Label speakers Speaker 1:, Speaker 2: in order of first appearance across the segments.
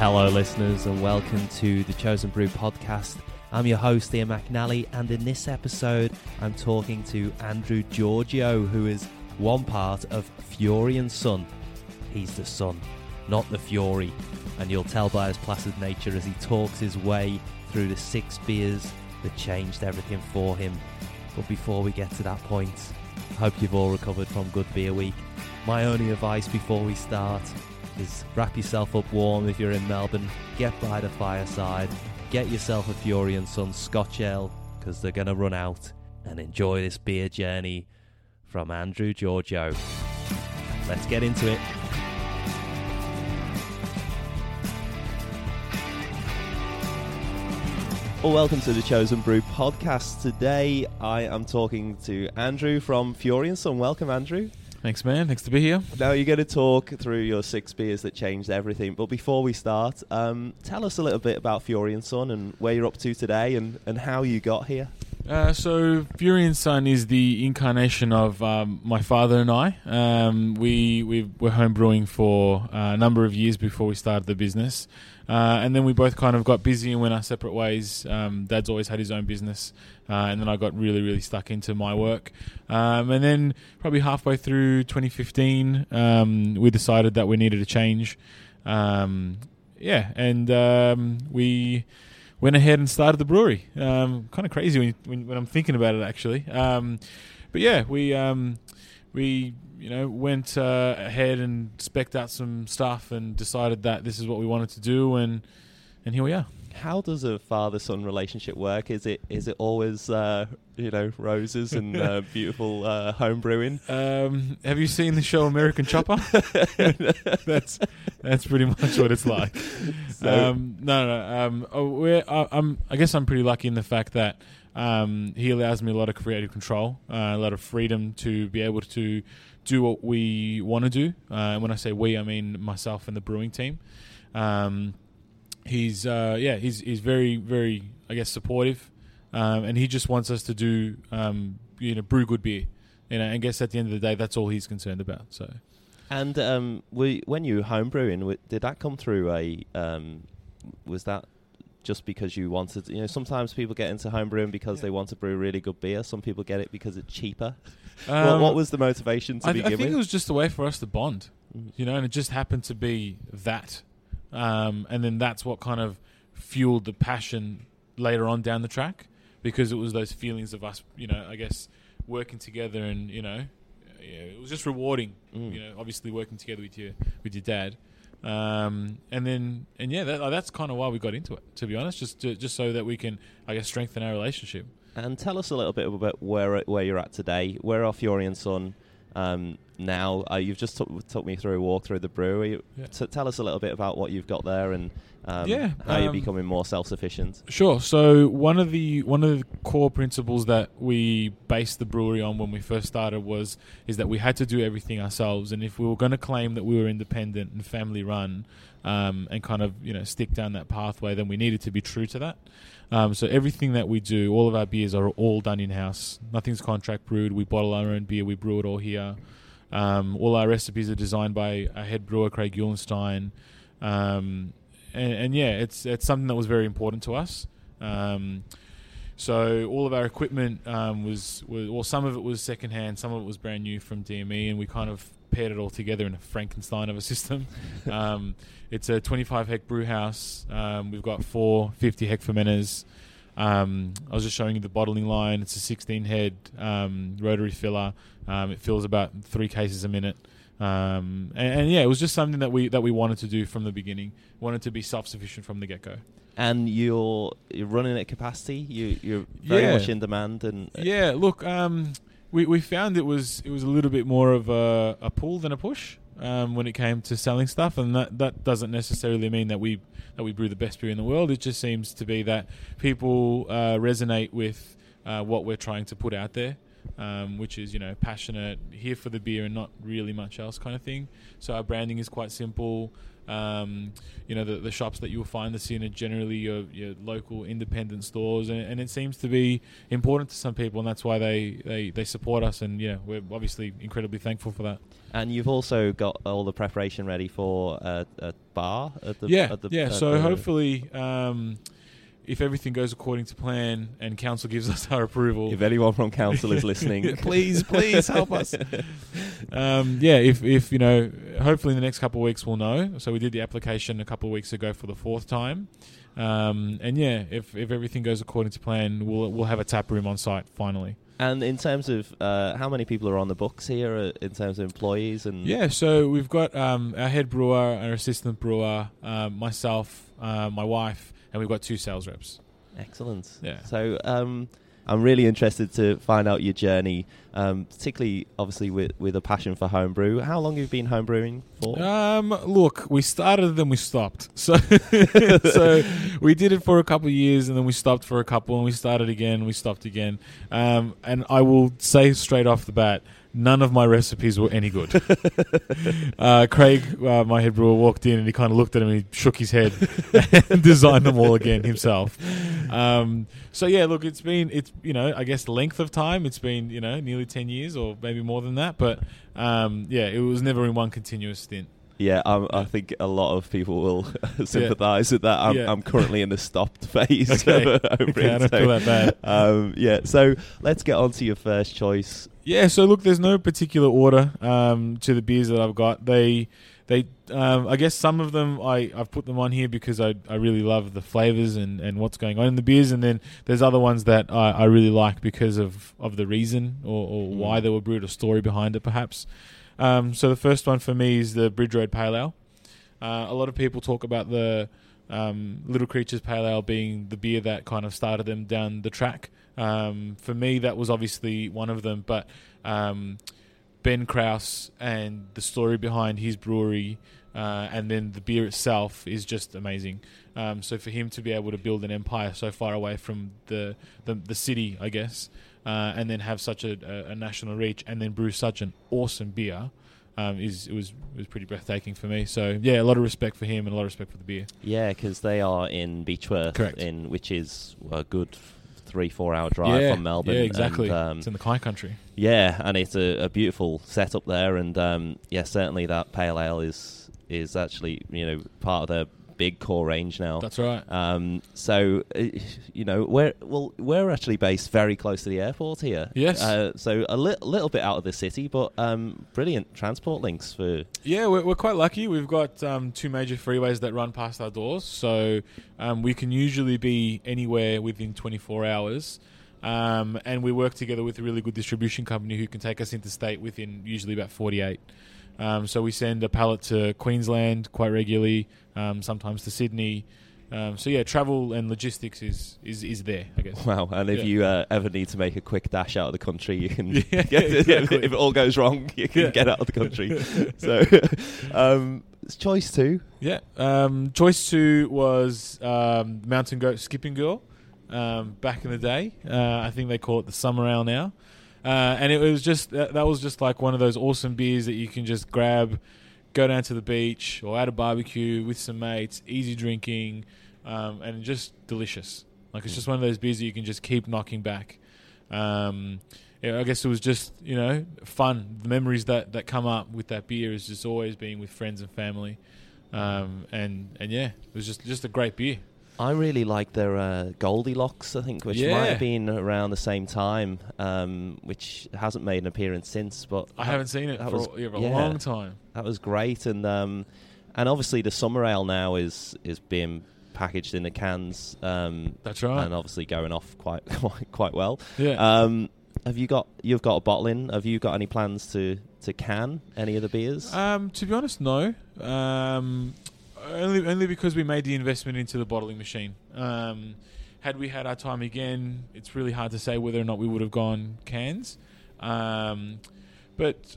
Speaker 1: Hello, listeners, and welcome to the Chosen Brew podcast. I'm your host, Ian McNally, and in this episode, I'm talking to Andrew Georgiou, who is one part of Fury and Son. He's the son, not the Fury, and you'll tell by his placid nature as he talks his way through the six beers that changed everything for him. But before we get to that point, I hope you've all recovered from Good Beer Week. My only advice before we start is wrap yourself up warm if you're in Melbourne, get by the fireside, get yourself a Fury and Son Scotch Ale because they're going to run out, and enjoy this beer journey from Andrew Georgiou. Let's get into it. Well, welcome to the Chosen Brew podcast. Today I am talking to Andrew from Fury and Son. Welcome, Andrew.
Speaker 2: Thanks, man. Thanks to be here.
Speaker 1: Now you're going to talk through your six beers that changed everything. But before we start, um, tell us a little bit about Fury and Son and where you're up to today and, and how you got here.
Speaker 2: Uh, so, Fury and Son is the incarnation of um, my father and I. Um, we we were home brewing for uh, a number of years before we started the business, uh, and then we both kind of got busy and went our separate ways. Um, Dad's always had his own business, uh, and then I got really really stuck into my work. Um, and then probably halfway through 2015, um, we decided that we needed a change. Um, yeah, and we went ahead and started the brewery. Um, kind of crazy when, when, when, I'm thinking about it, actually. Um, but yeah, we um, we you know went uh, ahead and specked out some stuff and decided that this is what we wanted to do, and and here we are
Speaker 1: how does a father-son relationship work? Is it is it always uh, you know roses and uh, beautiful uh, home brewing?
Speaker 2: Um, have you seen the show American Chopper? that's that's pretty much what it's like. So, um, no, no. Um, oh, I, am I guess I'm pretty lucky in the fact that um, he allows me a lot of creative control, uh, a lot of freedom to be able to do what we want to do. Uh, and when I say we, I mean myself and the brewing team. Um, he's uh, yeah he's he's very very I guess supportive, um, and he just wants us to do um, you know brew good beer. You know, I guess at the end of the day, that's all he's concerned about. So.
Speaker 1: And um, we, when you were homebrewing, did that come through a? Um, was that just because you wanted? You know, sometimes people get into homebrewing because yeah. they want to brew really good beer. Some people get it because it's cheaper. Um, what, what, was the motivation to
Speaker 2: I,
Speaker 1: begin I
Speaker 2: think
Speaker 1: with?
Speaker 2: it was just a way for us to bond. Mm. You know, and it just happened to be that um, and then that's what kind of fueled the passion later on down the track because it was those feelings of us, you know, I guess working together and you know, yeah, it was just rewarding. Mm. You know, obviously working together with your with your dad, um, and then and yeah, that, that's kind of why we got into it. To be honest, just to, just so that we can, I guess, strengthen our relationship.
Speaker 1: And tell us a little bit about where where you're at today. Where are Fury and Son um, now. Uh, you've just took, took me through a walk through the brewery. Yeah. T- tell us a little bit about what you've got there and um, yeah, how um, you're becoming more self-sufficient.
Speaker 2: Sure. So one of the one of the core principles that we based the brewery on when we first started was is that we had to do everything ourselves, and if we were going to claim that we were independent and family run, um, and kind of you know stick down that pathway, then we needed to be true to that. Um, so everything that we do, all of our beers are all done in house. Nothing's contract brewed. We bottle our own beer. We brew it all here. Um, all our recipes are designed by our head brewer Craig Eulenstein, um, and, and, yeah, it's it's something that was very important to us. Um, so all of our equipment um, was, was, well, some of it was secondhand, some of it was brand new from DME, and we kind of paired it all together in a Frankenstein of a system. Um, it's a 25 hec brew house. Um, we've got four 50 hec fermenters. Um, I was just showing you the bottling line. It's a 16 head um, rotary filler. Um, it fills about three cases a minute. Um, and, and, yeah, it was just something that we that we wanted to do from the beginning. Wanted to be self sufficient from the get go.
Speaker 1: And you're you're running at capacity. You you're very yeah. much in demand. And
Speaker 2: uh, yeah, look, um, we we found it was it was a little bit more of a, a pull than a push um, when it came to selling stuff, and that that doesn't necessarily mean that we that we brew the best beer in the world. It just seems to be that people uh, resonate with uh, what we're trying to put out there. um, which is you know passionate, here for the beer and not really much else kind of thing. So our branding is quite simple. Um, you know, the, the shops that you'll find the scene are generally your, your local independent stores, and, and it seems to be important to some people, and that's why they, they, they support us, and yeah, we're obviously incredibly thankful for that.
Speaker 1: And you've also got all the preparation ready for a, a bar at the
Speaker 2: yeah
Speaker 1: at the,
Speaker 2: yeah. So hopefully, um, if everything goes according to plan and council gives us our approval,
Speaker 1: if anyone from council is listening,
Speaker 2: please, please help us. Um, yeah, if if you know, hopefully in the next couple of weeks we'll know. So we did the application a couple of weeks ago for the fourth time, um, and yeah, if if everything goes according to plan, we'll we'll have a tap room on site finally.
Speaker 1: And in terms of uh, how many people are on the books here, uh, in terms of employees and
Speaker 2: Yeah, so we've got um, our head brewer, our assistant brewer, um, myself, uh, my wife, and we've got two sales reps.
Speaker 1: excellent.
Speaker 2: Yeah.
Speaker 1: So um, I'm really interested to find out your journey, um, particularly obviously with with a passion for homebrew. How long have you been homebrewing for?
Speaker 2: Um, look, we started and then we stopped. So, so we did it for a couple of years and then we stopped for a couple and we started again. We stopped again. Um, and I will say straight off the bat, none of my recipes were any good. uh, Craig, uh, my head brewer, walked in and he kind of looked at him and he shook his head and designed them all again himself. Um, so yeah, look, it's been it's you know I guess length of time. It's been you know nearly ten years or maybe more than that. But um, yeah, it was never in one continuous stint.
Speaker 1: Yeah, um, I think a lot of people will sympathise with that. I'm,
Speaker 2: Yeah.
Speaker 1: I'm currently in the stopped phase.
Speaker 2: Okay. Okay, I don't
Speaker 1: so,
Speaker 2: feel that bad.
Speaker 1: Um, yeah, so let's get on to your first choice.
Speaker 2: Yeah, so look, there's no particular order um, to the beers that I've got. They, they, um, I guess some of them I I've put them on here because I, I really love the flavors and, and what's going on in the beers, and then there's other ones that I, I really like because of, of the reason or, or
Speaker 1: Mm.
Speaker 2: why they were brewed, a story behind it, perhaps. Um, so the first one for me is the Bridge Road Pale Ale. Uh, a lot of people talk about the um, Little Creatures Pale Ale being the beer that kind of started them down the track. Um, for me, that was obviously one of them, but um, Ben Kraus and the story behind his brewery uh, and then the beer itself is just amazing. Um, so for him to be able to build an empire so far away from the the, the city, I guess, uh, and then have such a, a, national reach and then brew such an awesome beer. Um, is it was it was pretty breathtaking for me. So yeah, a lot of respect for him and a lot of respect for the beer.
Speaker 1: Yeah, because they are in Beechworth,
Speaker 2: Correct.
Speaker 1: in which is a good three four hour drive
Speaker 2: yeah,
Speaker 1: from Melbourne.
Speaker 2: Yeah, exactly.
Speaker 1: And, um,
Speaker 2: it's in the high country.
Speaker 1: yeah, and it's a, a beautiful setup there, and um, yeah, certainly that pale ale is is actually you know part of their big core range now.
Speaker 2: That's right.
Speaker 1: Um, so, uh, you know, we're well, we're actually based very close to the airport here.
Speaker 2: Yes.
Speaker 1: Uh, so a li- little bit out of the city, but um, brilliant transport links for.
Speaker 2: Yeah, we're, we're quite lucky. We've got um, two major freeways that run past our doors, so um, we can usually be anywhere within 24 hours. Um, and we work together with a really good distribution company who can take us interstate within usually about 48. Um, so we send a pallet to Queensland quite regularly, um, sometimes to Sydney. Um, so yeah, travel and logistics is, is, is there, I guess.
Speaker 1: Wow, and if
Speaker 2: Yeah.
Speaker 1: you uh, ever need to make a quick dash out of the country, you can.
Speaker 2: Yeah,
Speaker 1: get,
Speaker 2: exactly.
Speaker 1: If it all goes wrong, you can
Speaker 2: Yeah.
Speaker 1: get out of the country. so, um, it's choice two.
Speaker 2: Yeah. Um, choice two was um, Mountain Goat Skipping Girl. Um, back in the day, uh, I think they call it the Summer Ale now, uh, and it was just that, that was just like one of those awesome beers that you can just grab, go down to the beach or at a barbecue with some mates, easy drinking, um, and just delicious. Like it's just one of those beers that you can just keep knocking back. Um, I guess it was just you know fun. The memories that, that come up with that beer is just always being with friends and family, um, and and yeah, it was just just a great beer.
Speaker 1: I really like their uh, Goldilocks, I think, which might have been around the same time, um, which hasn't made an appearance since. But
Speaker 2: I haven't seen it
Speaker 1: that
Speaker 2: for,
Speaker 1: was-
Speaker 2: yeah, for a
Speaker 1: yeah.
Speaker 2: long time.
Speaker 1: that was great, and um, and obviously the summer ale now is is being packaged in the cans, um,
Speaker 2: That's right.
Speaker 1: and obviously going off quite quite quite well.
Speaker 2: yeah.
Speaker 1: Um, have you got you've got a bottling? Have you got any plans to to can any of the beers?
Speaker 2: Um, to be honest, no. Um, only only because we made the investment into the bottling machine. Um, had we had our time again, it's really hard to say whether or not we would have gone cans. Um, but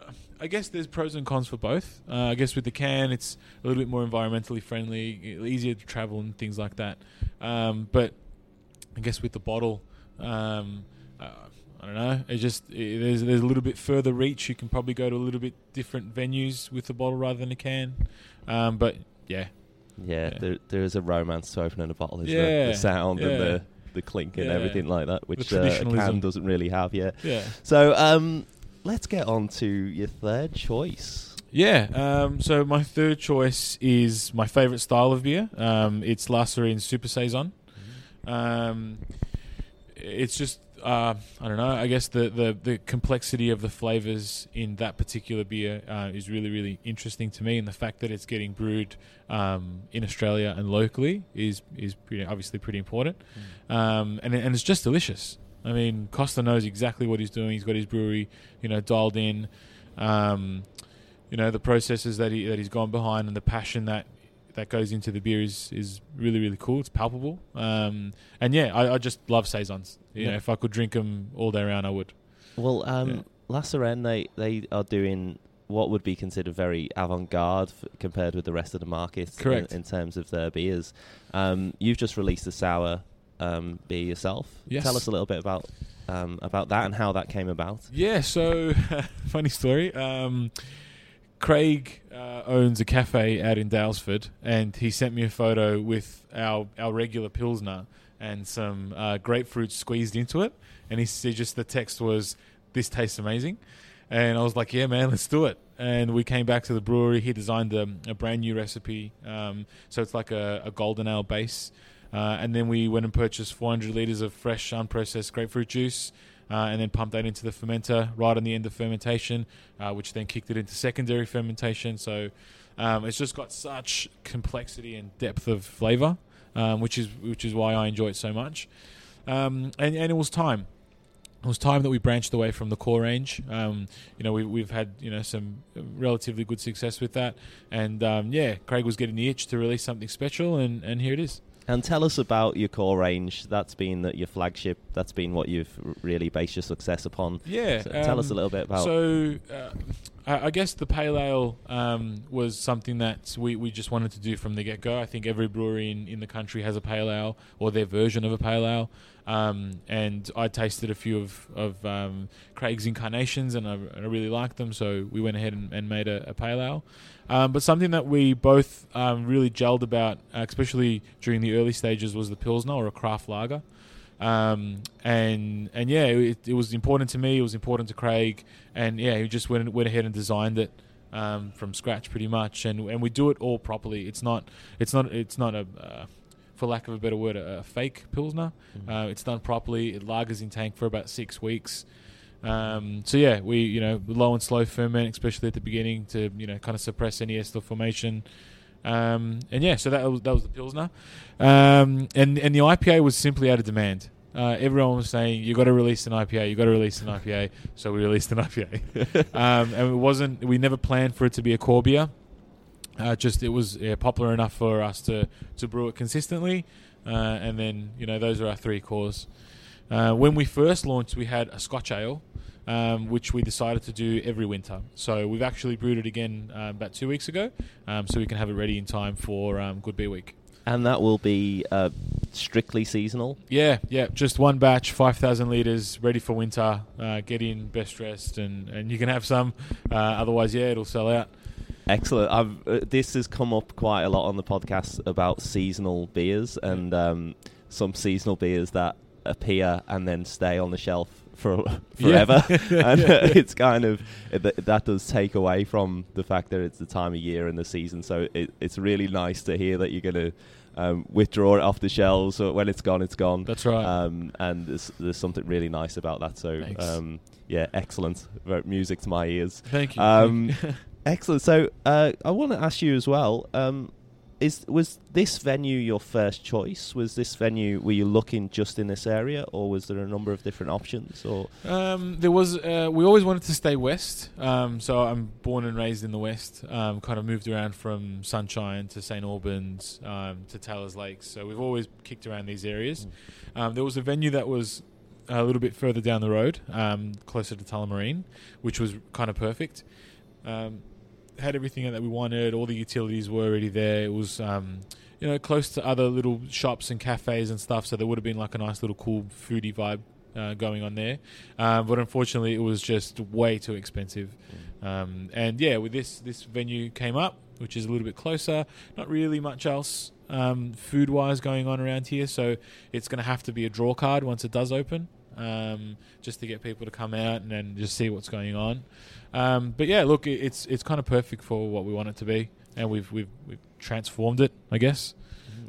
Speaker 2: uh, I guess there's pros and cons for both. Uh, I guess with the can, it's a little bit more environmentally friendly, easier to travel and things like that. Um, but I guess with the bottle, um, uh, I don't know. It just it, there's there's a little bit further reach. You can probably go to a little bit different venues with the bottle rather than a can. Um, but yeah,
Speaker 1: Yeah. There, there is a romance to opening a bottle, isn't
Speaker 2: Yeah,
Speaker 1: there? The sound
Speaker 2: yeah.
Speaker 1: and the, the clink and
Speaker 2: Yeah.
Speaker 1: everything like that, which uh, a can doesn't really have yet.
Speaker 2: yeah,
Speaker 1: So um, let's get on to your third choice.
Speaker 2: yeah. Um, so my third choice is my favorite style of beer. Um, it's La Sirène Super Saison. Um, it's just uh, I don't know. I guess the, the, the complexity of the flavors in that particular beer uh, is really really interesting to me, and the fact that it's getting brewed um, in Australia and locally is is pretty, obviously pretty important. Um, and and it's just delicious. I mean, Costa knows exactly what he's doing. He's got his brewery, you know, dialed in. Um, you know, the processes that he that he's gone behind and the passion that that goes into the beer is is really really cool. It's palpable. Um, and yeah, I, I just love saisons. You know, if I could drink them all day round, I would.
Speaker 1: Well, um,
Speaker 2: Yeah.
Speaker 1: La Sirène, they, they are doing what would be considered very avant-garde f- compared with the rest of the market in-
Speaker 2: Correct.
Speaker 1: In, terms of their beers. Um, you've just released a sour um, beer yourself.
Speaker 2: Yes.
Speaker 1: Tell us a little bit about um, about that and how that came about.
Speaker 2: Yeah, so funny story. Um, Craig uh, owns a cafe out in Daylesford, and he sent me a photo with our our regular pilsner and some uh, grapefruit squeezed into it. And he said just the text was, "This tastes amazing," and I was like, "Yeah, man, let's do it." And we came back to the brewery. He designed a, a brand new recipe, um, so it's like a, a golden ale base. Uh, and then we went and purchased 400 liters of fresh, unprocessed grapefruit juice, uh, and then pumped that into the fermenter right on the end of fermentation, uh, which then kicked it into secondary fermentation. So um, it's just got such complexity and depth of flavor, um, which is which is why I enjoy it so much. Um, and and it was time. It was time that we branched away from the core range. Um, you know, we, we've had you know some relatively good success with that, and um, yeah, Craig was getting the itch to release something special, and, and here it is.
Speaker 1: And tell us about your core range. That's been that your flagship. That's been what you've really based your success upon.
Speaker 2: Yeah,
Speaker 1: So tell us a
Speaker 2: um,
Speaker 1: little bit about.
Speaker 2: So, uh, I, I guess the pale ale um, was something that we, we just wanted to do from the get go. I think every brewery in, in the country has a pale ale or their version of a pale ale. Um, and I tasted a few of, of um, Craig's incarnations and I, I really liked them, so we went ahead and, and made a, a pale ale. Um, but something that we both um, really gelled about, uh, especially during the early stages, was the Pilsner or a craft lager. Um, and and yeah, it, it was important to me. It was important to Craig, and yeah, he just went went ahead and designed it um, from scratch, pretty much. And and we do it all properly. It's not it's not it's not a uh, for lack of a better word, a, a fake pilsner.
Speaker 1: Mhm.
Speaker 2: Uh, it's done properly. It lagers in tank for about six weeks. Um, so yeah, we you know low and slow ferment, especially at the beginning, to you know kind of suppress any ester formation. Um, and yeah, so that was that was the pilsner, um, and and the IPA was simply out of demand. Uh, everyone was saying you got to release an IPA, you got to release an IPA, so we released an IPA. um, and it wasn't. We never planned for it to be a core beer. Uh, just it was yeah, popular enough for us to to brew it consistently, uh, and then you know those are our three cores. Uh, when we first launched, we had a Scotch ale, um, which we decided to do every winter. So we've actually brewed it again uh, about two weeks ago, um, so we can have it ready in time for um, Good Beer Week.
Speaker 1: and that will be uh, strictly seasonal.
Speaker 2: Yeah, yeah, just one batch, five thousand liters, ready for winter. Uh, get in, best dressed, and, and you can have some. Uh, otherwise, yeah, it'll sell out.
Speaker 1: Excellent. I've, uh, this has come up quite a lot on the podcast about seasonal beers and um, some seasonal beers that appear and then stay on the shelf for
Speaker 2: Yeah.
Speaker 1: forever. and
Speaker 2: Yeah,
Speaker 1: uh,
Speaker 2: yeah.
Speaker 1: it's kind of th- that does take away from the fact that it's the time of year and the season. So it, it's really nice to hear that you're going to um, withdraw it off the shelves. So when it's gone, it's gone.
Speaker 2: That's right.
Speaker 1: Um, and there's, there's something really nice about that. So um, yeah, excellent. Music to my ears.
Speaker 2: Thank you.
Speaker 1: Um, Excellent. So uh, I want to ask you as well. Is was this venue your first choice? Was this venue were you looking just in this area, or was there a number of different options? Or
Speaker 2: Um, there was. Uh, we always wanted to stay west. Um, so I'm born and raised in the west. Um, kind of moved around from Sunshine to St Albans um, to Taylor's Lakes. So we've always kicked around these areas. Um, there was a venue that was a little bit further down the road, um, closer to Tullamarine, which was kind of perfect. Um, had everything that we wanted. All the utilities were already there. It was. Um, you know, close to other little shops and cafes and stuff, so there would have been like a nice little cool foodie vibe uh, going on there, uh, but unfortunately, it was just way too expensive. Um, and yeah, with this this venue came up, which is a little bit closer. Not really much else um, food wise going on around here, so it's going to have to be a draw card once it does open, um, just to get people to come out and then just see what's going on. Um, but yeah, look, it, it's it's kind of perfect for what we want it to be, and we've we've, we've transformed it, I guess.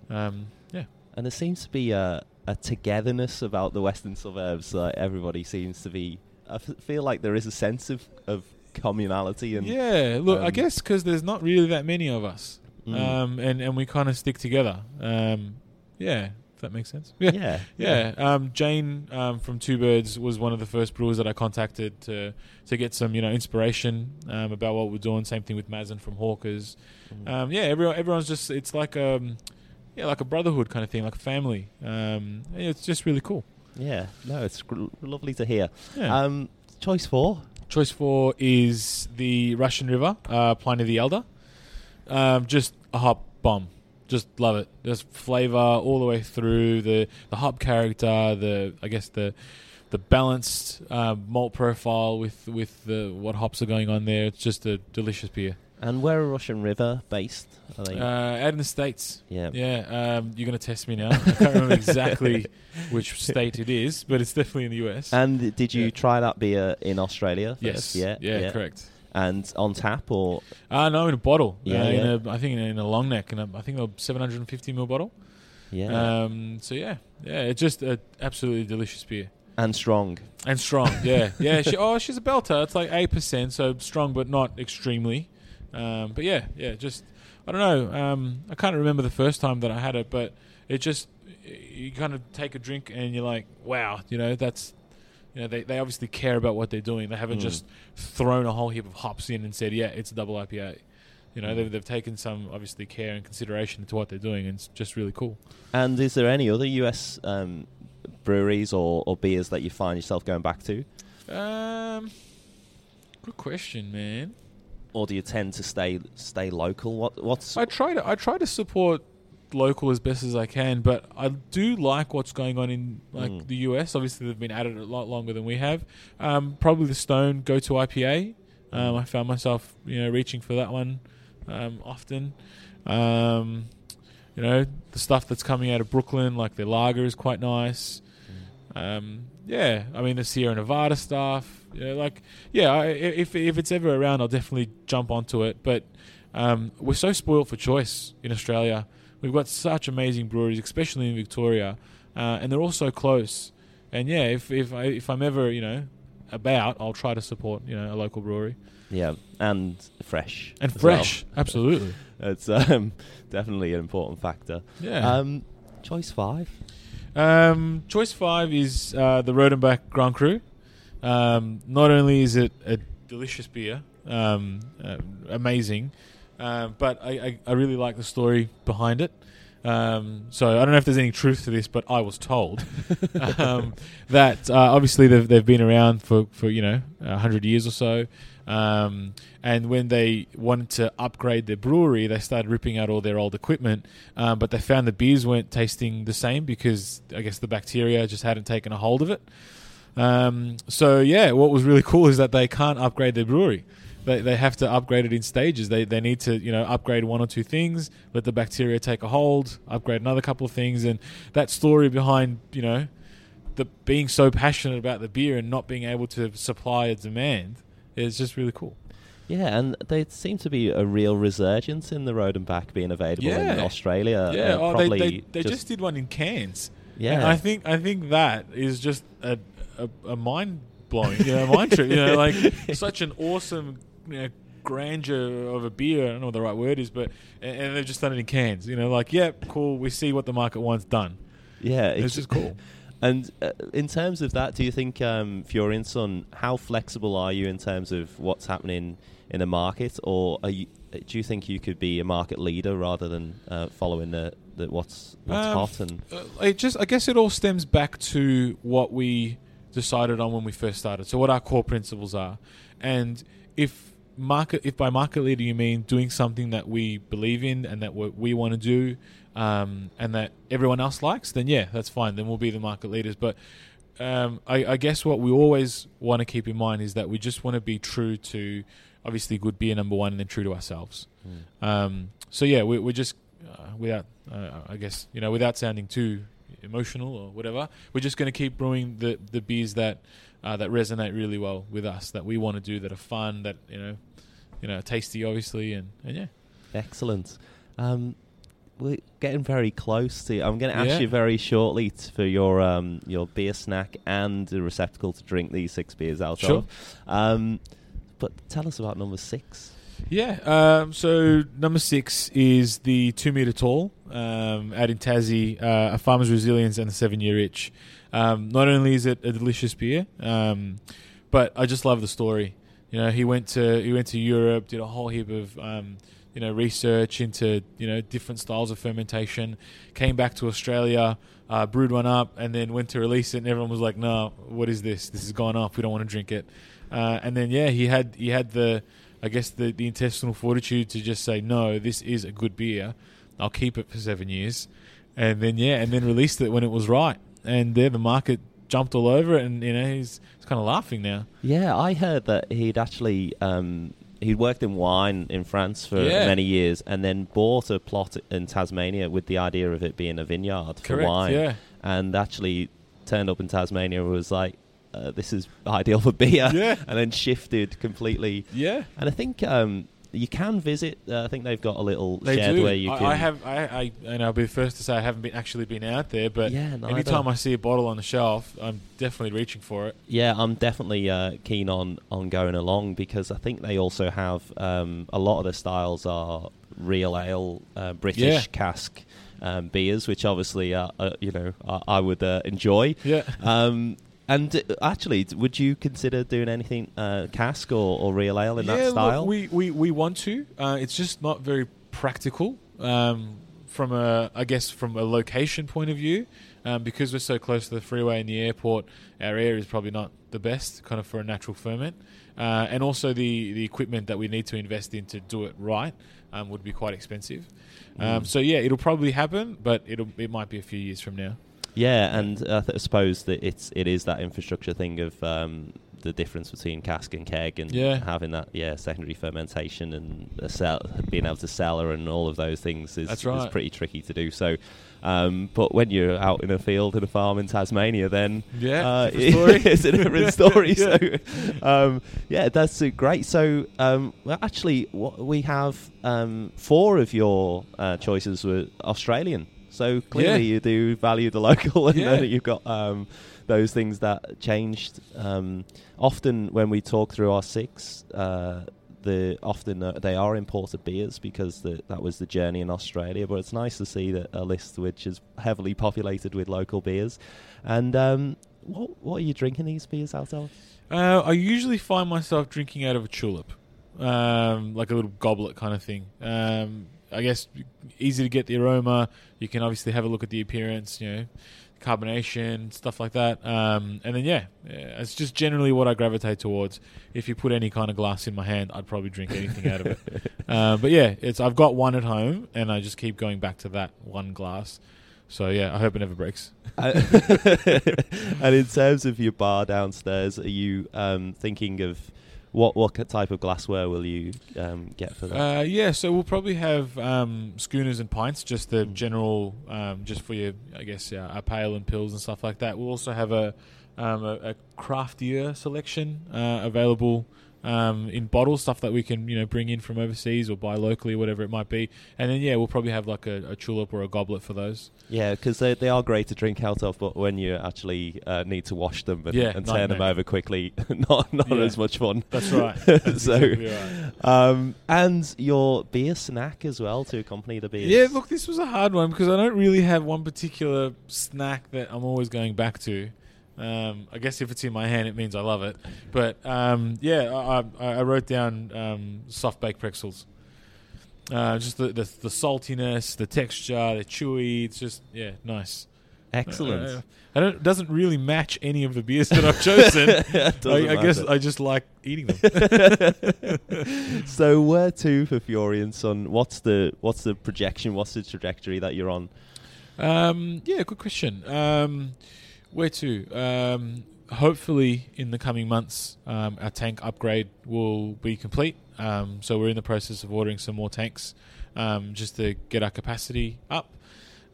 Speaker 2: Um, yeah.
Speaker 1: And there seems to be a, a togetherness about the western suburbs. Like everybody seems to be. I f- feel like there is a sense of, of communality and
Speaker 2: yeah, look, I
Speaker 1: um,
Speaker 2: guess because there's not really that many of us,
Speaker 1: Mm.
Speaker 2: um, and and we kind of stick together. Um, yeah, if that makes sense. Yeah,
Speaker 1: yeah,
Speaker 2: yeah. Um, Jayne um, from Two Birds was one of the first brewers that I contacted to to get some you know inspiration um, about what we're doing. Same thing with Mazen from Hawkers.
Speaker 1: Mm.
Speaker 2: Um, yeah, everyone everyone's just it's like um yeah like a brotherhood kind of thing, like a family. Um, yeah, it's just really cool.
Speaker 1: yeah. No, it's gr- lovely to hear.
Speaker 2: Yeah.
Speaker 1: Um, choice four.
Speaker 2: Choice four is the Russian River, uh, Pliny the Elder. Um, just a hop bomb. Just love it. Just flavor all the way through the the hop character. The I guess the the balanced uh, malt profile with with the what hops are going on there. It's just a delicious beer.
Speaker 1: And where are Russian River based? Are they?
Speaker 2: Uh, out in the states.
Speaker 1: yeah.
Speaker 2: Yeah, um, you're going to test me now. I can't remember exactly which state it is, but it's definitely in the US.
Speaker 1: And did you
Speaker 2: Yeah.
Speaker 1: try that beer in Australia?
Speaker 2: yes,
Speaker 1: First? Yeah.
Speaker 2: yeah, correct.
Speaker 1: And on tap or
Speaker 2: Uh, no, in a bottle.
Speaker 1: Yeah,
Speaker 2: uh, in
Speaker 1: yeah.
Speaker 2: a, I think in a, in a long neck, and I think a 750 ml bottle.
Speaker 1: yeah,
Speaker 2: Um, so yeah, yeah, it's just a absolutely delicious beer
Speaker 1: and strong.
Speaker 2: and strong. yeah, yeah. She, oh, she's a belter. It's like eight percent, so strong but not extremely. Um, but yeah, yeah, just I don't know. Um, I can't remember the first time that I had it, but it just you kind of take a drink and you're like, wow, you know, that's you know they they obviously care about what they're doing. They haven't
Speaker 1: Mm.
Speaker 2: just thrown a whole heap of hops in and said, yeah, it's a double IPA. You know,
Speaker 1: Mm.
Speaker 2: they've, they've taken some obviously care and consideration into what they're doing, and it's just really cool.
Speaker 1: And is there any other US um, breweries or, or beers that you find yourself going back to,
Speaker 2: Um, good question, man.
Speaker 1: or do you tend to stay stay local? What what's
Speaker 2: I try to I try to support local as best as I can, but I do like what's going on in like
Speaker 1: Mm.
Speaker 2: the US. Obviously, they've been at it a lot longer than we have. Um, probably the Stone Go to IPA. Um, I found myself you know reaching for that one um, often. Um, you know the stuff that's coming out of Brooklyn, like their lager, is quite nice. Um, yeah, I mean the Sierra Nevada stuff. Yeah, like yeah, I, if if it's ever around, I'll definitely jump onto it. But um, we're so spoiled for choice in Australia. We've got such amazing breweries, especially in Victoria, uh, and they're all so close. And yeah, if if I if I'm ever you know about, I'll try to support you know a local brewery
Speaker 1: yeah, and fresh
Speaker 2: and
Speaker 1: as well.
Speaker 2: fresh. Absolutely,
Speaker 1: It's um, definitely an important factor.
Speaker 2: yeah.
Speaker 1: Um, choice five.
Speaker 2: Um, choice five is uh, the Rodenbach Grand Cru. Um, not only is it a delicious beer, um, uh, amazing, uh, but I, I, I really like the story behind it. Um, so I don't know if there's any truth to this, but I was told um, that uh, obviously they've, they've been around for, for you know hundred years or so. Um, and when they wanted to upgrade their brewery, they started ripping out all their old equipment. Um, but they found the beers weren't tasting the same because I guess the bacteria just hadn't taken a hold of it. Um, so yeah, what was really cool is that they can't upgrade their brewery. They, they have to upgrade it in stages. They, they need to you know upgrade one or two things, let the bacteria take a hold, upgrade another couple of things, and that story behind you know the being so passionate about the beer and not being able to supply a demand is just really cool.
Speaker 1: Yeah, and there seem to be a real resurgence in the Rodenbach being available in Australia.
Speaker 2: yeah,
Speaker 1: uh,
Speaker 2: oh, they,
Speaker 1: probably
Speaker 2: they, they just, did one in cans.
Speaker 1: yeah.
Speaker 2: And I think I think that is just a a, a mind blowing, you know, mind trip. You know, like such an awesome you know, grandeur of a beer. I don't know what the right word is, but and, and they've just done it in cans. You know, like yeah, cool. We see what the market wants done.
Speaker 1: yeah,
Speaker 2: It's just cool.
Speaker 1: And uh, in terms of that, do you think um, and Son? How flexible are you in terms of what's happening in the market, or are you, uh, do you think you could be a market leader rather than uh, following the, the what's what's
Speaker 2: Um,
Speaker 1: hot and
Speaker 2: Uh, it just I guess it all stems back to what we decided on when we first started. So what our core principles are, and if market if by market leader you mean doing something that we believe in and that we, we want to do, um, and that everyone else likes, then yeah, that's fine. Then we'll be the market leaders. But um, I, I guess what we always want to keep in mind is that we just want to be true to, obviously, good beer number one, and then true to ourselves.
Speaker 1: Mm.
Speaker 2: Um, so yeah, we, we're just uh, without, uh, I guess, you know, without sounding too emotional or whatever, we're just going to keep brewing the the beers that uh, that resonate really well with us, that we want to do, that are fun, that you know, you know, tasty, obviously, and and yeah.
Speaker 1: Excellent. Um, we're getting very close to. I'm going to ask
Speaker 2: Yeah.
Speaker 1: you very shortly t- for your um, your beer snack and a receptacle to drink these six beers out
Speaker 2: Sure.
Speaker 1: of. Um, but tell us about number six.
Speaker 2: Yeah. Um, so number six is the Two Metre Tall um, out in Tassie, uh, a farmer's resilience and a seven year itch. Um, not only is it a delicious beer, um, but I just love the story. You know, he went to he went to Europe, did a whole heap of um, you know research into you know different styles of fermentation. Came back to Australia, uh, brewed one up, and then went to release it, and everyone was like, "No, what is this? This has gone off. We don't want to drink it." Uh, and then yeah, he had he had the I guess the, the intestinal fortitude to just say, no, this is a good beer. I'll keep it for seven years. And then, yeah, and then released it when it was right. And there, the market jumped all over it. And, you know, he's, he's kind of laughing now.
Speaker 1: Yeah, I heard that he'd actually um, he'd worked in wine in France for
Speaker 2: Yeah.
Speaker 1: many years, and then bought a plot in Tasmania with the idea of it being a vineyard for
Speaker 2: Correct.
Speaker 1: wine,
Speaker 2: Yeah.
Speaker 1: and actually turned up in Tasmania and was like, uh, "This is ideal for beer,"
Speaker 2: Yeah.
Speaker 1: and then shifted completely.
Speaker 2: Yeah.
Speaker 1: And I think um, you can visit. Uh, I think they've got a little
Speaker 2: They
Speaker 1: shed
Speaker 2: do.
Speaker 1: where you
Speaker 2: I,
Speaker 1: can.
Speaker 2: I have, I, I, and I'll be the first to say I haven't been actually been out there, but
Speaker 1: yeah,
Speaker 2: anytime I see a bottle on the shelf, I'm definitely reaching for it.
Speaker 1: Yeah, I'm definitely uh, keen on, on going along because I think they also have um, a lot of the styles are real ale, uh, British
Speaker 2: Yeah.
Speaker 1: cask um, beers, which obviously uh, uh, you know I, I would uh, enjoy.
Speaker 2: Yeah.
Speaker 1: Um, and uh, actually, would you consider doing anything uh, cask or, or real ale in
Speaker 2: yeah,
Speaker 1: that
Speaker 2: look,
Speaker 1: style?
Speaker 2: we, we, we want to. Uh, it's just not very practical um, from a, I guess, from a location point of view. Um, because we're so close to the freeway and the airport, our air is probably not the best kind of for a natural ferment. Uh, and also the, the equipment that we need to invest in to do it right um, would be quite expensive. Um,
Speaker 1: Mm.
Speaker 2: so yeah, it'll probably happen, but it'll it might be a few years from now.
Speaker 1: Yeah, and I th- suppose that it's it is that infrastructure thing of um, the difference between cask and keg, and
Speaker 2: Yeah.
Speaker 1: having that yeah secondary fermentation and a sell, being able to cellar and all of those things is,
Speaker 2: That's
Speaker 1: is pretty tricky to do. So, um, but when you're out in a field in a farm in Tasmania, then
Speaker 2: Yeah,
Speaker 1: uh, it's a different story.
Speaker 2: Yeah.
Speaker 1: So, um, yeah, that's uh, great. So, um, well, actually, what we have um, four of your uh, choices were Australian. So clearly,
Speaker 2: Yeah.
Speaker 1: you do value the local, and
Speaker 2: Yeah.
Speaker 1: then you've got um, those things that changed. Um, often, when we talk through our six, uh, the often uh, they are imported beers because the, that was the journey in Australia. But it's nice to see that a list which is heavily populated with local beers. And um, what what are you drinking these beers out of?
Speaker 2: Uh, I usually find myself drinking out of a tulip, um, like a little goblet kind of thing. Um, I guess easy to get the aroma. You can obviously have a look at the appearance, you know, carbonation, stuff like that. Um, and then yeah, yeah, it's just generally what I gravitate towards. If you put any kind of glass in my hand, I'd probably drink anything out of it. Uh, but yeah, it's I've got one at home, and I just keep going back to that one glass. So yeah, I hope it never breaks.
Speaker 1: And in terms of your bar downstairs, are you um, thinking of what what type of glassware will you um, get for that?
Speaker 2: Uh, yeah, so we'll probably have um, schooners and pints, just the
Speaker 1: Mm.
Speaker 2: general, um, just for your, I guess, uh, our pale and pils and stuff like that. We'll also have a um, a, a craftier selection uh, available um, in bottles, stuff that we can you know bring in from overseas or buy locally, whatever it might be. And then yeah, we'll probably have like a, a tulip or a goblet for those.
Speaker 1: yeah, because they they are great to drink out of, but when you actually uh, need to wash them and,
Speaker 2: Yeah,
Speaker 1: and turn them over quickly, not not
Speaker 2: Yeah.
Speaker 1: as much fun.
Speaker 2: That's right. That's
Speaker 1: so,
Speaker 2: exactly right.
Speaker 1: um, and your beer snack as well to accompany the beer.
Speaker 2: Yeah, look, this was a hard one because I don't really have one particular snack that I'm always going back to. Um, I guess if it's in my hand, it means I love it. But um, yeah, I, I, I wrote down um, soft baked pretzels. Uh, just the, the the saltiness, the texture, they're chewy. It's just yeah, nice.
Speaker 1: excellent.
Speaker 2: I don't. It doesn't really match any of the beers that I've chosen. I, I guess. I just like eating them.
Speaker 1: so where to for Fury and Son? What's the what's the projection? What's the trajectory that you're on?
Speaker 2: Um, yeah, good question. Um, Where to? Um, hopefully, in the coming months, um, our tank upgrade will be complete. Um, so we're in the process of ordering some more tanks um, just to get our capacity up.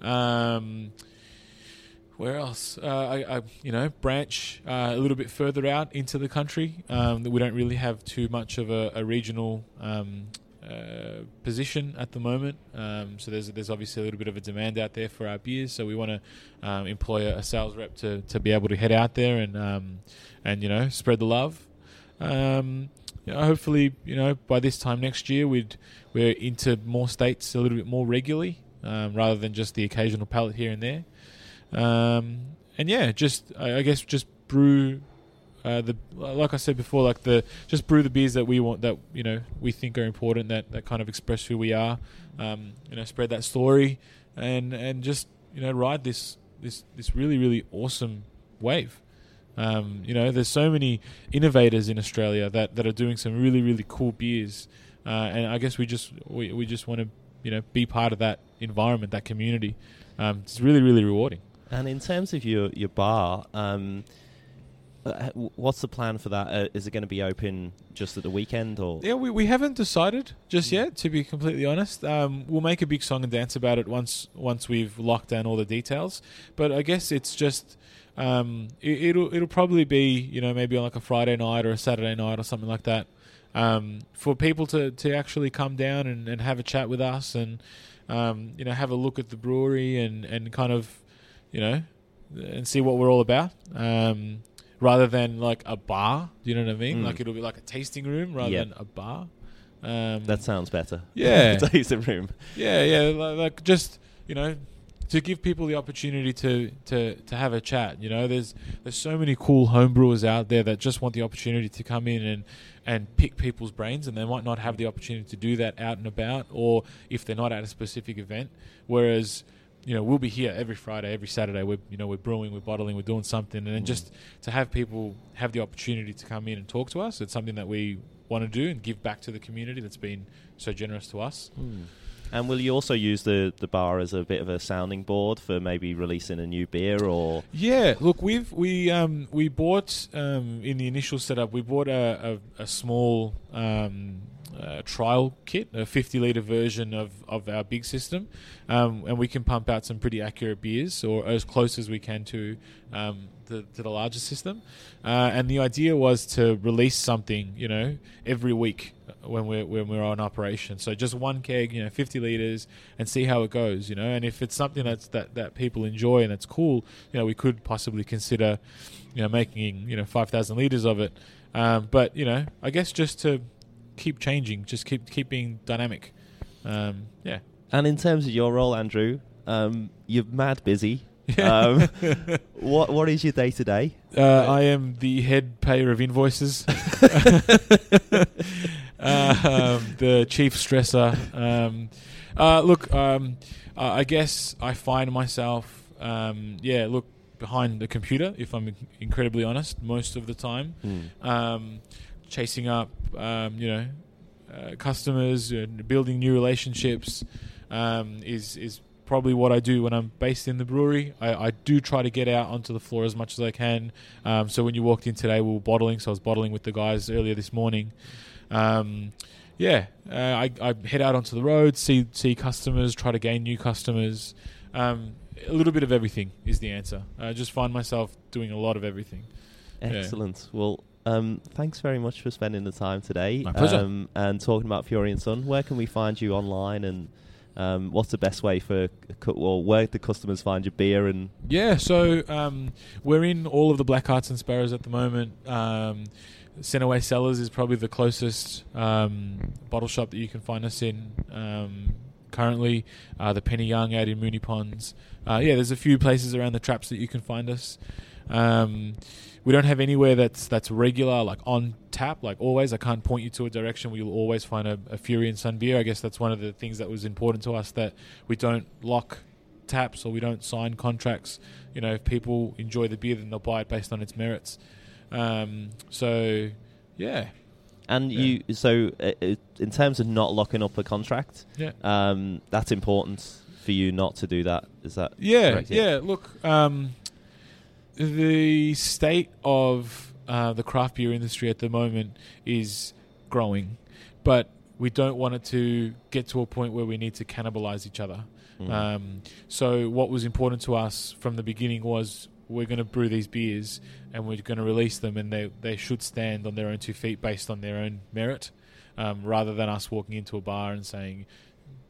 Speaker 2: Um, where else? Uh, I, I, you know, branch uh, a little bit further out into the country. Um, we don't really have too much of a, a regional uh, position at the moment. Um, so there's there's obviously a little bit of a demand out there for our beers. So we want to um, employ a, sales rep to, to be able to head out there and um, and you know spread the love. Um, you know, hopefully, you know, by this time next year, we'd we're into more states a little bit more regularly, um, rather than just the occasional pallet here and there. Um, and yeah, just I, I guess just brew uh, the like I said before, like the just brew the beers that we want that you know we think are important that that kind of express who we are. Um, you know, spread that story and and just you know ride this this this really really awesome wave. Um, you know, there's so many innovators in Australia that, that are doing some really really cool beers, uh, and I guess we just we, we just want to you know be part of that environment, that community. Um, it's really really rewarding.
Speaker 1: And in terms of your your bar, um, uh, what's the plan for that? Uh, is it going to be open just at the weekend, or
Speaker 2: yeah, we, we haven't decided just mm. yet. To be completely honest, um, we'll make a big song and dance about it once once we've locked down all the details. But I guess it's just um, it, will it'll probably be you know maybe on like a Friday night or a Saturday night or something like that um, for people to, to actually come down and, and have a chat with us and um, you know have a look at the brewery and, and kind of you know, and see what we're all about. Um, rather than like a bar, do you know what I mean? Mm. Like it'll be like a tasting room rather yep. than a bar.
Speaker 1: Um, that sounds better.
Speaker 2: Yeah,
Speaker 1: tasting room.
Speaker 2: Yeah, yeah, like, like just you know, to give people the opportunity to, to, to have a chat. You know, there's there's so many cool homebrewers out there that just want the opportunity to come in and and pick people's brains, and they might not have the opportunity to do that out and about, or if they're not at a specific event. Whereas you know, we'll be here every Friday, every Saturday. We're, you know, we're brewing, we're bottling, we're doing something, and then mm. just to have people have the opportunity to come in and talk to us, it's something that we want to do and give back to the community that's been so generous to us.
Speaker 1: Mm. And will you also use the, the bar as a bit of a sounding board for maybe releasing a new beer or?
Speaker 2: Yeah, look, we've we um, we bought um, in the initial setup, we bought a, a, a small um, uh, trial kit, a 50 litre version of, of our big system, um, and we can pump out some pretty accurate beers, or as close as we can to um, the, to the larger system. Uh, and the idea was to release something, you know, every week when we're when we're on operation. So just one keg, you know, 50 liters, and see how it goes, you know. And if it's something that's that that people enjoy and it's cool, you know, we could possibly consider, you know, making you know 5,000 liters of it. Um, but you know, I guess just to keep changing, just keep keep being dynamic. Um, yeah.
Speaker 1: And in terms of your role, Andrew, um, you're mad busy. Um, what what is your day to day?
Speaker 2: I am the head payer of invoices, uh, the chief stressor. Um, uh, look, um, I guess I find myself, um, yeah, look behind the computer. If I'm incredibly honest, most of the time. Mm chasing up, um, you know, uh, customers and building new relationships um, is is probably what I do when I'm based in the brewery. I, I do try to get out onto the floor as much as I can. Um, so when you walked in today, we were bottling. So I was bottling with the guys earlier this morning. Um, yeah, uh, I, I, head out onto the road, see see customers, try to gain new customers. Um, a little bit of everything is the answer. I just find myself doing a lot of everything.
Speaker 1: Excellent. Yeah. Well, um, thanks very much for spending the time today.
Speaker 2: My pleasure. Um,
Speaker 1: and talking about Fury and Son. Where can we find you online and um, what's the best way for well, where the customers find your beer and
Speaker 2: yeah so um, we're in all of the Blackhearts and Sparrows at the moment um, Centerway Cellars is probably the closest um, bottle shop that you can find us in um, currently uh, the Penny Young out in Moonee Ponds uh, yeah there's a few places around the traps that you can find us um, we don't have anywhere that's that's regular, like on tap, like always. I can't point you to a direction where you'll always find a, a Fury and Son beer. I guess that's one of the things that was important to us that we don't lock taps or we don't sign contracts. You know, if people enjoy the beer, then they'll buy it based on its merits. Um, so, yeah.
Speaker 1: And yeah. you, so uh, uh, in terms of not locking up a contract,
Speaker 2: yeah,
Speaker 1: um, that's important for you not to do that. Is that
Speaker 2: yeah, correct? yeah? Look, um, the state of uh, the craft beer industry at the moment is growing, but we don't want it to get to a point where we need to cannibalize each other.
Speaker 1: Mm.
Speaker 2: Um, so what was important to us from the beginning was we're going to brew these beers and we're going to release them, and they they should stand on their own two feet based on their own merit, um, rather than us walking into a bar and saying.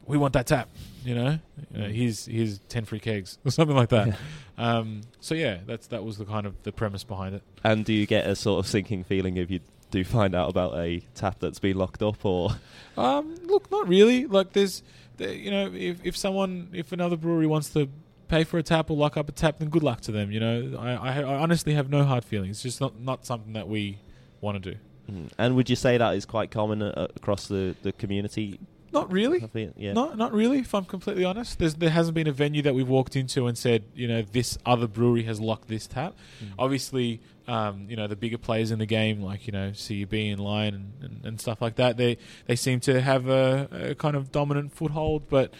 Speaker 2: We want that tap, you know. You know,
Speaker 1: Mm.
Speaker 2: here's here's ten free kegs or something like that.
Speaker 1: Yeah.
Speaker 2: Um, so yeah, that's that was the kind of the premise behind it.
Speaker 1: And do you get a sort of sinking feeling if you do find out about a tap that's been locked up, or
Speaker 2: Um, look, not really. Like there's, there, you know, if if someone, if another brewery wants to pay for a tap or lock up a tap, then good luck to them. You know, I, I, I honestly have no hard feelings. It's just not not something that we want to do.
Speaker 1: Mm. and would you say that is quite common uh, across the the community?
Speaker 2: Not really.
Speaker 1: Yeah.
Speaker 2: Not not really. If I'm completely honest, there's there hasn't been a venue that we've walked into and said, you know, this other brewery has locked this tap.
Speaker 1: Mm.
Speaker 2: Obviously, um, you know, the bigger players in the game, like you know, CUB and Lion and, and, and stuff like that, they they seem to have a, a kind of dominant foothold. But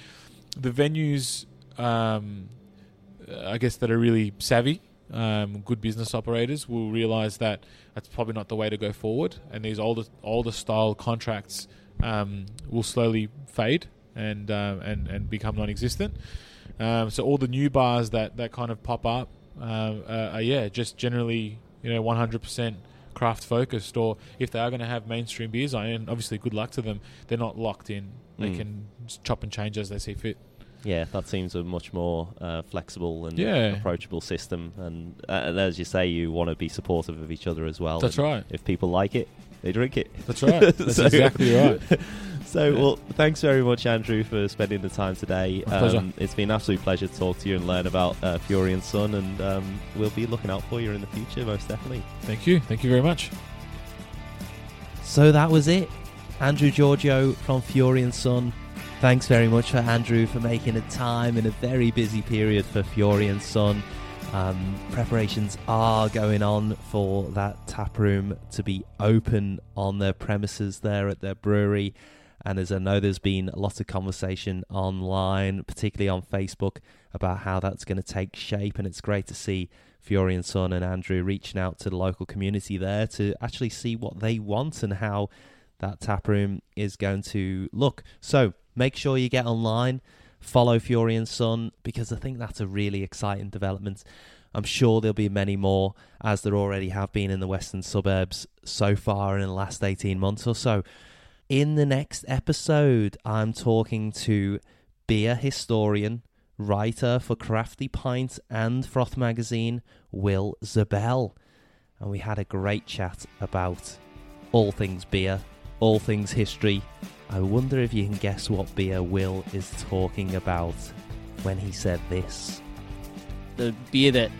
Speaker 2: the venues, um, I guess, that are really savvy, um, good business operators will realise that that's probably not the way to go forward, and these older older style contracts um, will slowly fade and um, and and become non-existent. Um, so all the new bars that, that kind of pop up uh, are yeah just generally you know 100% craft focused or if they are going to have mainstream beers on and obviously good luck to them they're not locked in they
Speaker 1: Mm.
Speaker 2: can chop and change as they see fit
Speaker 1: Yeah, that seems a much more uh, flexible and
Speaker 2: Yeah.
Speaker 1: approachable system. And, uh, and as you say, you want to be supportive of each other as well.
Speaker 2: that's
Speaker 1: And
Speaker 2: right
Speaker 1: If people like it, they drink it.
Speaker 2: that's right that's
Speaker 1: So-
Speaker 2: exactly right
Speaker 1: So,
Speaker 2: Yeah.
Speaker 1: well, thanks very much, Andrew, for spending the time today. Um,
Speaker 2: My pleasure.
Speaker 1: It's been an absolute pleasure to talk to you and learn about uh, Fury and Son, and um, we'll be looking out for you in the future, most definitely.
Speaker 2: thank you thank you very much
Speaker 1: So that was it. Andrew Georgiou from Fury and Son. Thanks very much for Andrew for making the time in a very busy period for Fury and Son. Um, preparations are going on for that tap room to be open on their premises there at their brewery. And as I know, there's been a lot of conversation online, particularly on Facebook, about how that's going to take shape. And it's great to see Fury and Son and Andrew reaching out to the local community there to actually see what they want and how that tap room is going to look. So make sure you get online, follow Fury and Son because I think that's a really exciting development. I'm sure there'll be many more as there already have been in the western suburbs so far in the last 18 months or so. In the next episode, I'm talking to beer historian, writer for Crafty Pint and Froth Magazine, Will Zabel. And we had a great chat about all things beer, all things history. I wonder if you can guess what beer Will is talking about when he said this.
Speaker 3: the beer that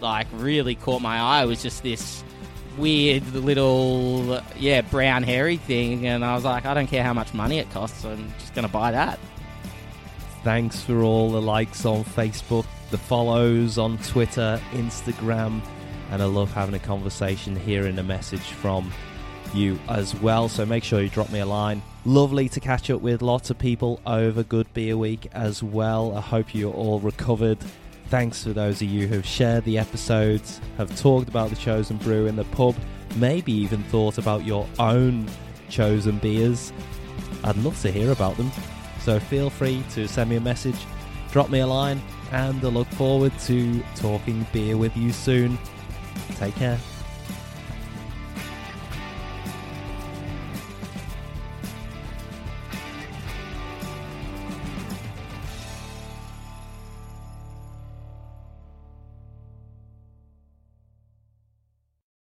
Speaker 3: like really caught my eye was just this weird little yeah brown hairy thing and i was like i don't care how much money it costs i'm just gonna buy that
Speaker 1: Thanks for all the likes on Facebook, the follows on Twitter, Instagram, and I love having a conversation, hearing a message from you as well. So make sure you drop me a line. Lovely to catch up with lots of people over Good Beer Week as well. I hope you're all recovered. Thanks for those of you who've shared the episodes, have talked about the chosen brew in the pub, maybe even thought about your own chosen beers. I'd love to hear about them. So feel free to send me a message, drop me a line, and I look forward to talking beer with you soon. Take care.